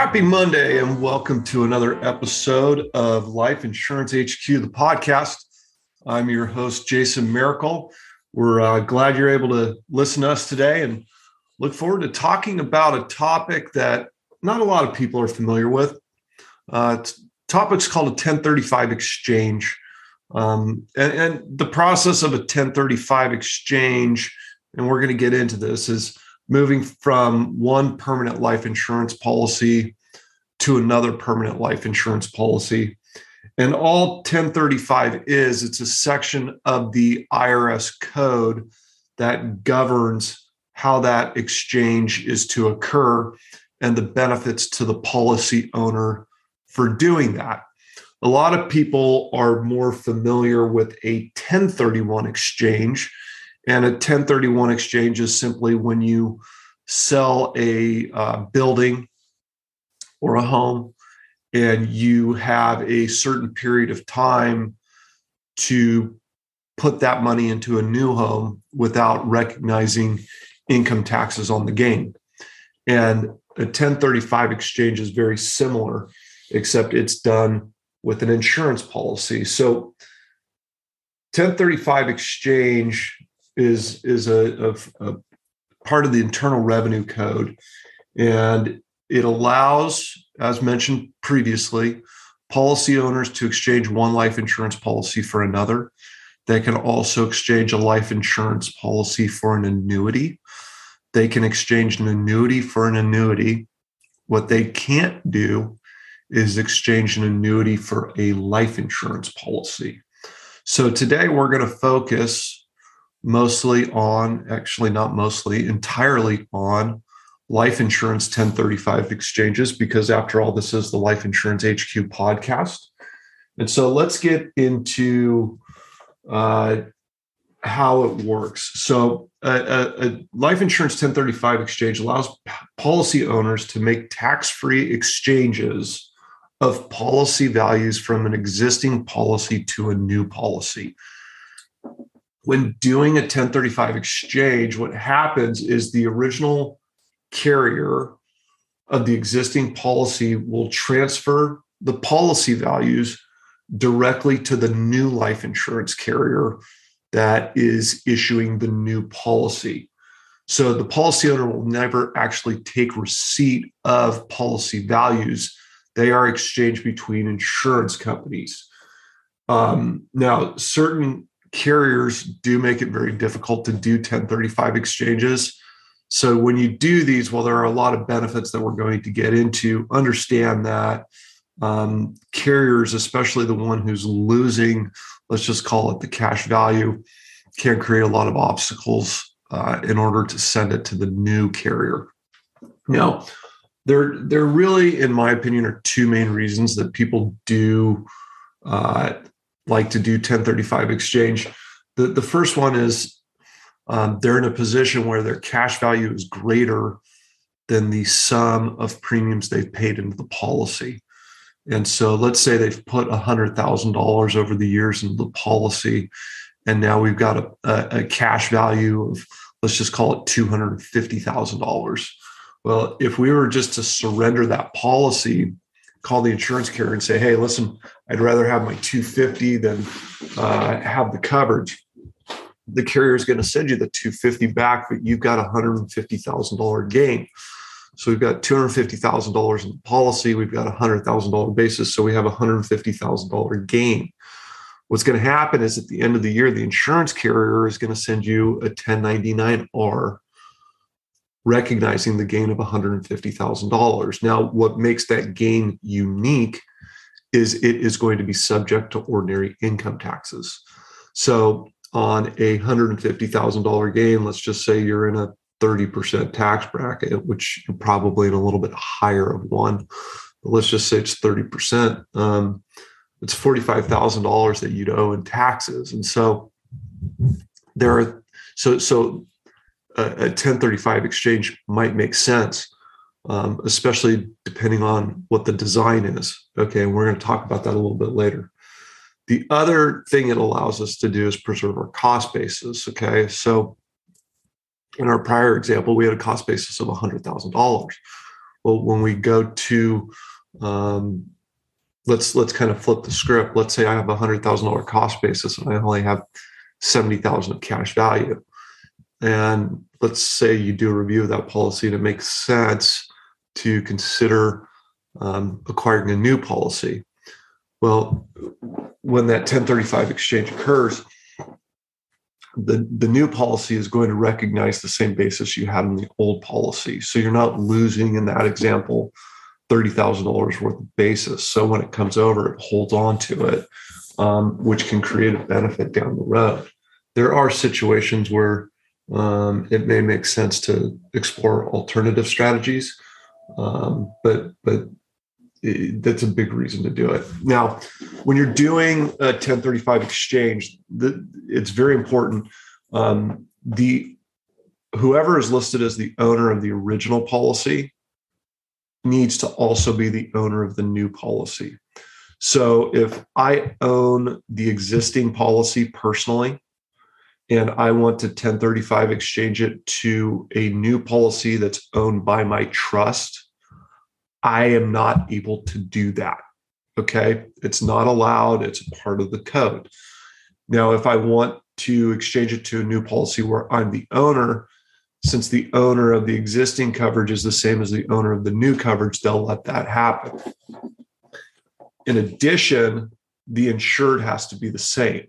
Happy Monday and welcome to another episode of Life Insurance HQ, the podcast. I'm your host, Jason Mericle. We're uh, glad you're able to listen to us today and look forward to talking about a topic that not a lot of people are familiar with. Uh, topic's called a 1035 exchange. Um, and, and the process of a 1035 exchange, and we're going to get into this, is moving from one permanent life insurance policy to another permanent life insurance policy. And all 1035 is, it's a section of the IRS code that governs how that exchange is to occur and the benefits to the policy owner for doing that. A lot of people are more familiar with a 1031 exchange and a 1031 exchange is simply when you sell a uh, building or a home and you have a certain period of time to put that money into a new home without recognizing income taxes on the gain. And a 1035 exchange is very similar, except it's done with an insurance policy. So 1035 exchange is is a, a, a part of the Internal Revenue Code, and it allows, as mentioned previously, policy owners to exchange one life insurance policy for another. They can also exchange a life insurance policy for an annuity. They can exchange an annuity for an annuity. What they can't do is exchange an annuity for a life insurance policy. So today we're going to focus mostly on, actually, not mostly, entirely on life insurance 1035 exchanges, because after all, this is the Life Insurance HQ podcast. And so let's get into uh, how it works. So, a, a, a, life insurance 1035 exchange allows policy owners to make tax free exchanges of policy values from an existing policy to a new policy when doing a 1035 exchange, what happens is the original carrier of the existing policy will transfer the policy values directly to the new life insurance carrier that is issuing the new policy. So the policy owner will never actually take receipt of policy values. They are exchanged between insurance companies. Um, now, certain carriers do make it very difficult to do 1035 exchanges. So when you do these, well, there are a lot of benefits that we're going to get into. Understand that um, carriers, especially the one who's losing, let's just call it the cash value, can create a lot of obstacles uh, in order to send it to the new carrier. Now, there, there really, in my opinion, are two main reasons that people do uh, like to do 1035 exchange. The, the first one is um, they're in a position where their cash value is greater than the sum of premiums they've paid into the policy. And so let's say they've put $100,000 over the years into the policy, and now we've got a, a, a cash value of, let's just call it $250,000. Well, if we were just to surrender that policy call the insurance carrier and say, hey, listen, I'd rather have my 250 than uh, have the coverage. The carrier is going to send you the 250 back, but you've got a $150,000 gain. So we've got $250,000 in the policy. We've got a $100,000 basis. So we have a $150,000 gain. What's going to happen is at the end of the year, the insurance carrier is going to send you a 1099R recognizing the gain of $150,000. Now, what makes that gain unique is it is going to be subject to ordinary income taxes. So, on a $150,000 gain, let's just say you're in a 30% tax bracket, which you're probably in a little bit higher of one. But let's just say it's 30%. Um, it's $45,000 that you'd owe in taxes. And so there are so so a, a 1035 exchange might make sense, um, especially depending on what the design is. Okay, we're going to talk about that a little bit later. The other thing it allows us to do is preserve our cost basis. Okay, so in our prior example, we had a cost basis of $100,000. Well, when we go to um, let's let's kind of flip the script. Let's say I have a hundred thousand dollar cost basis and I only have seventy thousand of cash value. And let's say you do a review of that policy and it makes sense to consider um, acquiring a new policy. Well, when that 1035 exchange occurs, the, the new policy is going to recognize the same basis you had in the old policy. So you're not losing in that example $30,000 worth of basis. So when it comes over, it holds on to it, um, which can create a benefit down the road. There are situations where um, it may make sense to explore alternative strategies, um, but but that's a big reason to do it. Now, when you're doing a 1035 exchange, the, it's very important. Um, the whoever is listed as the owner of the original policy needs to also be the owner of the new policy. So if I own the existing policy personally and I want to 1035 exchange it to a new policy that's owned by my trust, I am not able to do that. Okay. It's not allowed, it's part of the code. Now, if I want to exchange it to a new policy where I'm the owner, since the owner of the existing coverage is the same as the owner of the new coverage, they'll let that happen. In addition, the insured has to be the same.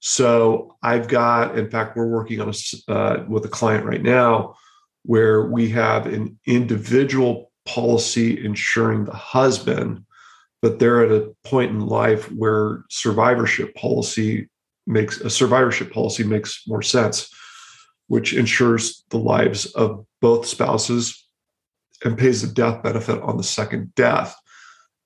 So I've got, in fact, we're working on a, uh, with a client right now where we have an individual policy insuring the husband, but they're at a point in life where survivorship policy makes a survivorship policy makes more sense which insures the lives of both spouses and pays the death benefit on the second death.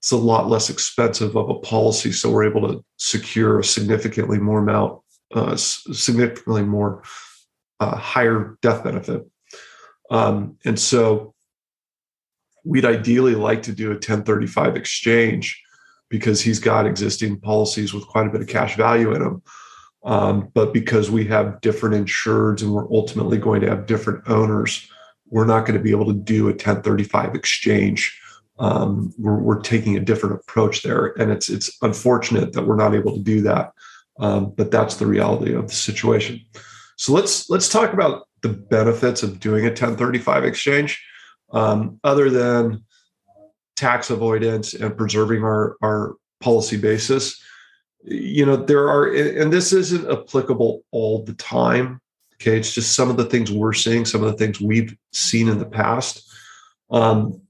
It's a lot less expensive of a policy, so we're able to secure a significantly more amount, uh, significantly more uh, higher death benefit. Um, and so we'd ideally like to do a 1035 exchange because he's got existing policies with quite a bit of cash value in them. Um, but because we have different insureds and we're ultimately going to have different owners, we're not going to be able to do a 1035 exchange. Um, we're, we're, taking a different approach there, and it's it's unfortunate that we're not able to do that. Um, but that's the reality of the situation. So let's let's talk about the benefits of doing a 1035 exchange, um, other than tax avoidance and preserving our our policy basis you know there are and this isn't applicable all the time okay? It's just some of the things we're seeing some of the things we've seen in the past. Um,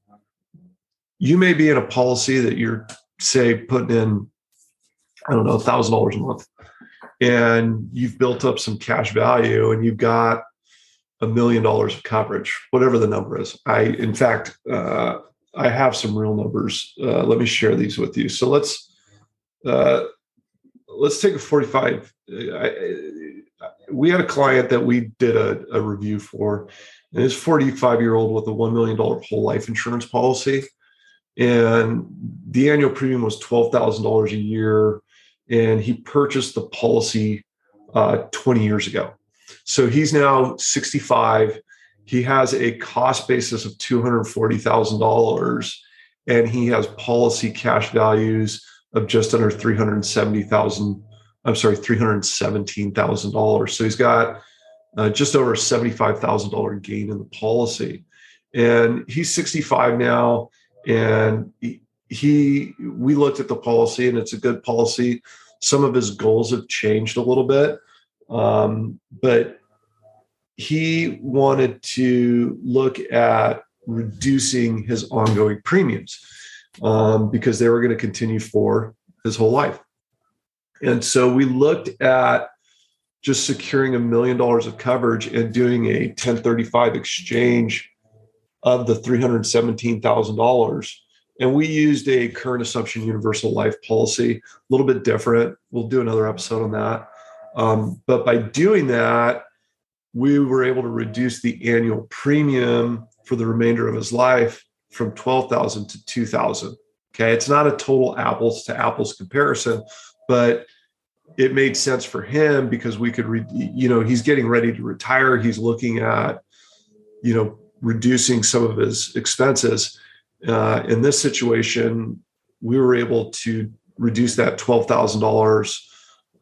you may be in a policy that you're say putting in i don't know a thousand dollars a month and you've built up some cash value and you've got a million dollars of coverage whatever the number is. I in fact uh, i have some real numbers. Uh, let me share these with you. So let's uh, let's take a 45 I, we had a client that we did a, a review for and this 45 year old with a $1 million whole life insurance policy. And the annual premium was $12000 a year and he purchased the policy uh, 20 years ago so he's now 65 he has a cost basis of $240000 and he has policy cash values of just under 370,000 I'm sorry, $317,000. So he's got uh, just over a $75,000 gain in the policy. And he's 65 now. And he, he, we looked at the policy and it's a good policy. Some of his goals have changed a little bit. Um, but he wanted to look at reducing his ongoing premiums um, because they were going to continue for his whole life. And so we looked at just securing a million dollars of coverage and doing a 1035 exchange of the $317,000. And we used a current assumption universal life policy, a little bit different. We'll do another episode on that. Um, but by doing that, we were able to reduce the annual premium for the remainder of his life from 12,000 to 2,000. Okay. It's not a total apples to apples comparison, but it made sense for him because we could, re- you know, he's getting ready to retire. He's looking at, you know, reducing some of his expenses. Uh, in this situation, we were able to reduce that twelve thousand dollars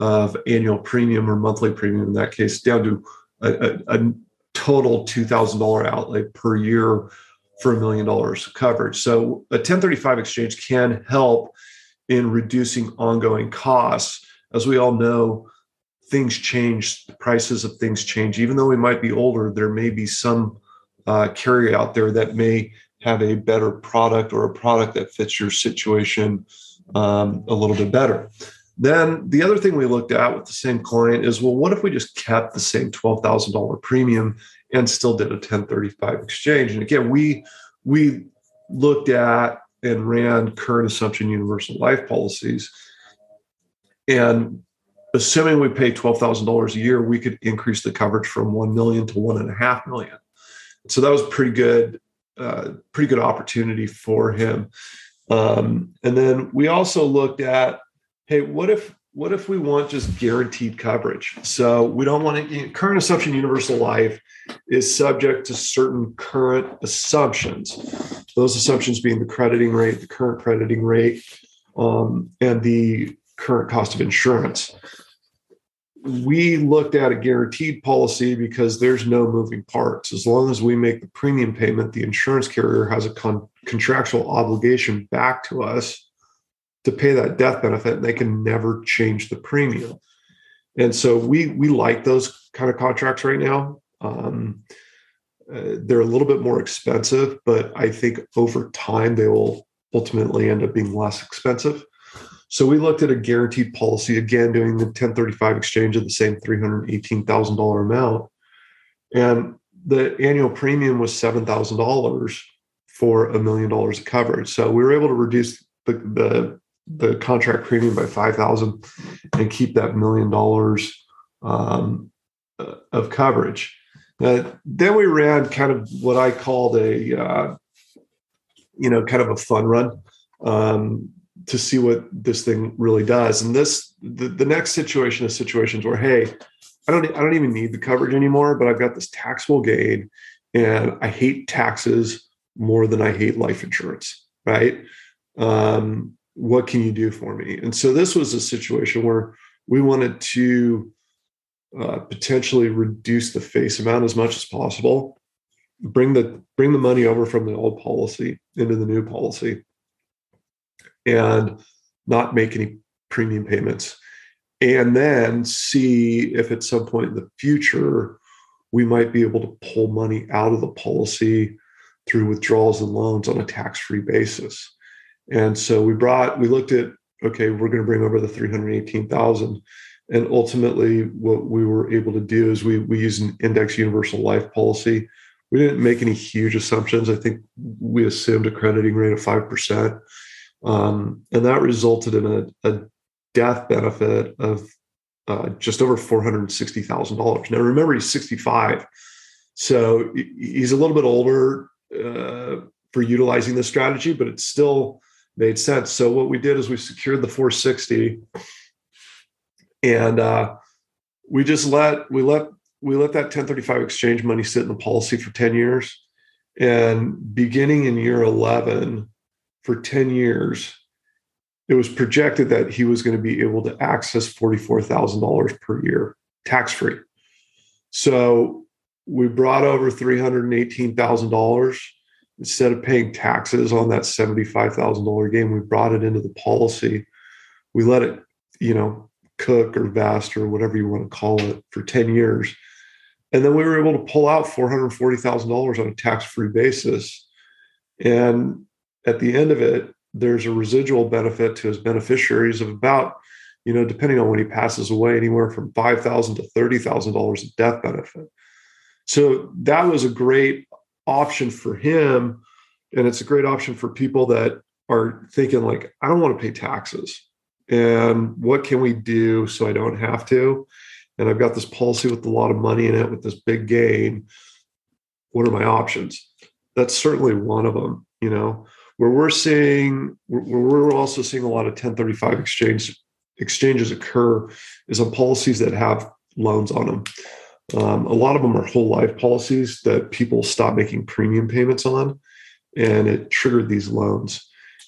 of annual premium or monthly premium in that case down to a, a, a total two thousand dollar outlay per year for a million dollars of coverage. So a 1035 exchange can help in reducing ongoing costs. As we all know, things change, the prices of things change. Even though we might be older, there may be some uh, carrier out there that may have a better product or a product that fits your situation um, a little bit better. Then the other thing we looked at with the same client is well, what if we just kept the same $12,000 premium and still did a 1035 exchange? And again, we we looked at and ran current assumption universal life policies. And assuming we pay $12,000 a year, we could increase the coverage from 1 million to one and a half million. So that was pretty good, uh, pretty good opportunity for him. Um, and then we also looked at, hey, what if what if we want just guaranteed coverage? So we don't want to current assumption universal life is subject to certain current assumptions. Those assumptions being the crediting rate, the current crediting rate, um, and the current cost of insurance. We looked at a guaranteed policy because there's no moving parts. As long as we make the premium payment, the insurance carrier has a con- contractual obligation back to us to pay that death benefit and they can never change the premium. And so we we like those kind of contracts right now. Um, uh, they're a little bit more expensive but i think over time they will ultimately end up being less expensive. So we looked at a guaranteed policy again doing the 1035 exchange of the same $318000 amount. And the annual premium was $7000 for a million dollars of coverage. So we were able to reduce the, the the contract premium by 5000 and keep that million dollars um, uh, of coverage. Uh, then we ran kind of what i called a uh, you know kind of a fun run um, to see what this thing really does. And this the, the next situation is situations where hey i don't i don't even need the coverage anymore but i've got this taxable gain and i hate taxes more than i hate life insurance right? Um, what can you do for me? And so this was a situation where we wanted to uh, potentially reduce the face amount as much as possible, bring the bring the money over from the old policy into the new policy, and not make any premium payments, and then see if at some point in the future we might be able to pull money out of the policy through withdrawals and loans on a tax-free basis. And so we brought, we looked at, okay, we're going to bring over the 318,000. And ultimately, what we were able to do is we, we used an index universal life policy. We didn't make any huge assumptions. I think we assumed a crediting rate of 5%. Um, and that resulted in a, a death benefit of uh, just over $460,000. Now, remember, he's 65. So he's a little bit older uh, for utilizing this strategy, but it's still made sense. So what we did is we secured the 460 and uh, we just let we let we let that 1035 exchange money sit in the policy for 10 years and beginning in year 11 for 10 years it was projected that he was going to be able to access $44,000 per year tax free so we brought over $318,000 instead of paying taxes on that $75,000 game, we brought it into the policy. We let it, you know, cook or vest or whatever you want to call it for 10 years. And then we were able to pull out $440,000 on a tax free basis. And at the end of it, there's a residual benefit to his beneficiaries of about, you know, depending on when he passes away, anywhere from 5,000 to $30,000 of death benefit. So that was a great option for him and it's a great option for people that are thinking like i don't want to pay taxes and what can we do so i don't have to? And i've got this policy with a lot of money in it with this big gain. What are my options? That's certainly one of them you know? Where we're seeing where we're also seeing a lot of 1035 exchange exchanges occur is on policies that have loans on them Um, a lot of them are whole life policies that people stop making premium payments on, and it triggered these loans.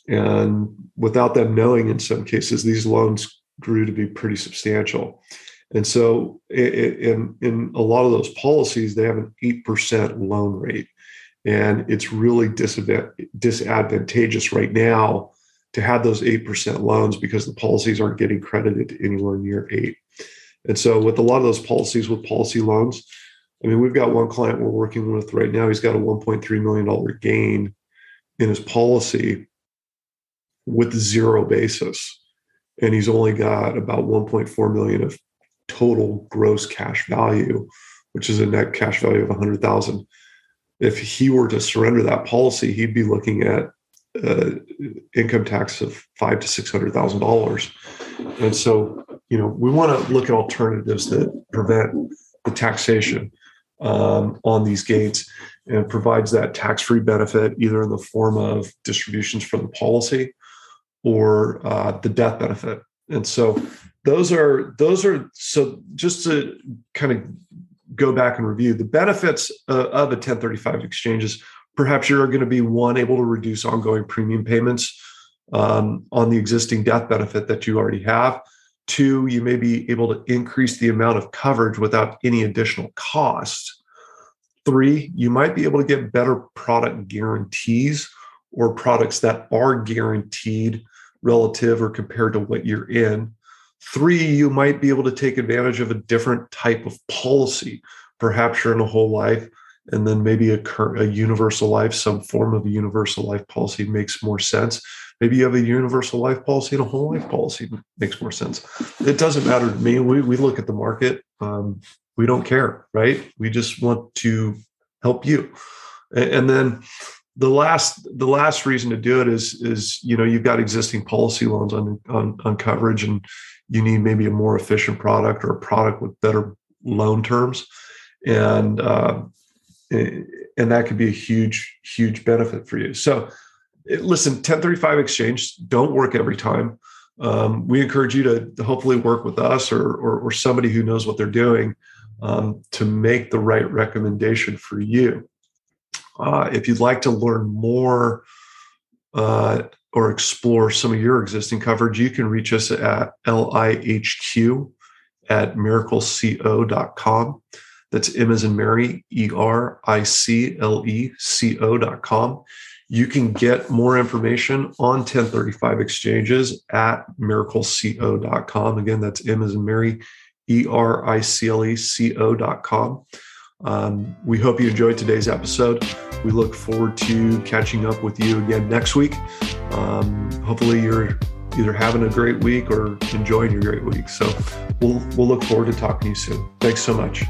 And without them knowing, in some cases, these loans grew to be pretty substantial. And so, in, in a lot of those policies, they have an 8% loan rate. And it's really disadvantageous right now to have those 8% loans because the policies aren't getting credited anywhere near 8 and so with a lot of those policies with policy loans i mean we've got one client we're working with right now. He's got a 1.3 million dollar gain in his policy with zero basis. And he's only got about 1.4 million of total gross cash value which is a net cash value of 100000 if he were to surrender that policy he'd be looking at uh, income tax of five to six hundred thousand dollars, and so you know we want to look at alternatives that prevent the taxation um, on these gains and provides that tax-free benefit either in the form of distributions from the policy or uh, the death benefit. And so those are those are so just to kind of go back and review the benefits uh, of a 1035 exchanges perhaps you're going to be one able to reduce ongoing premium payments um, on the existing death benefit that you already have two you may be able to increase the amount of coverage without any additional cost. Three you might be able to get better product guarantees or products that are guaranteed relative or compared to what you're in. Three you might be able to take advantage of a different type of policy. Perhaps you're in a whole life and then maybe a, a universal life, some form of a universal life policy makes more sense. Maybe you have a universal life policy and a whole life policy makes more sense. It doesn't matter to me. We, we look at the market. Um, we don't care, right? We just want to help you. And, and then the last the last reason to do it is is you know you've got existing policy loans on on, on coverage and you need maybe a more efficient product or a product with better loan terms and uh, and that could be a huge huge benefit for you. So eh, listen 1035 exchange don't work every time. Um, we encourage you to hopefully work with us or, or, or somebody who knows what they're doing um, to make the right recommendation for you. Uh, if you'd like to learn more uh, or explore some of your existing coverage you can reach us at lihq at mericleco.com that's M as in Mary, E R I C L E C O dot com. You can get more information on 1035 exchanges at mericleco.com. Again, that's M as in Mary, E R I C L E C O dot com. Um, we hope you enjoyed today's episode. We look forward to catching up with you again next week. Um, hopefully, you're either having a great week or enjoying your great week. So we'll we'll look forward to talking to you soon. Thanks so much.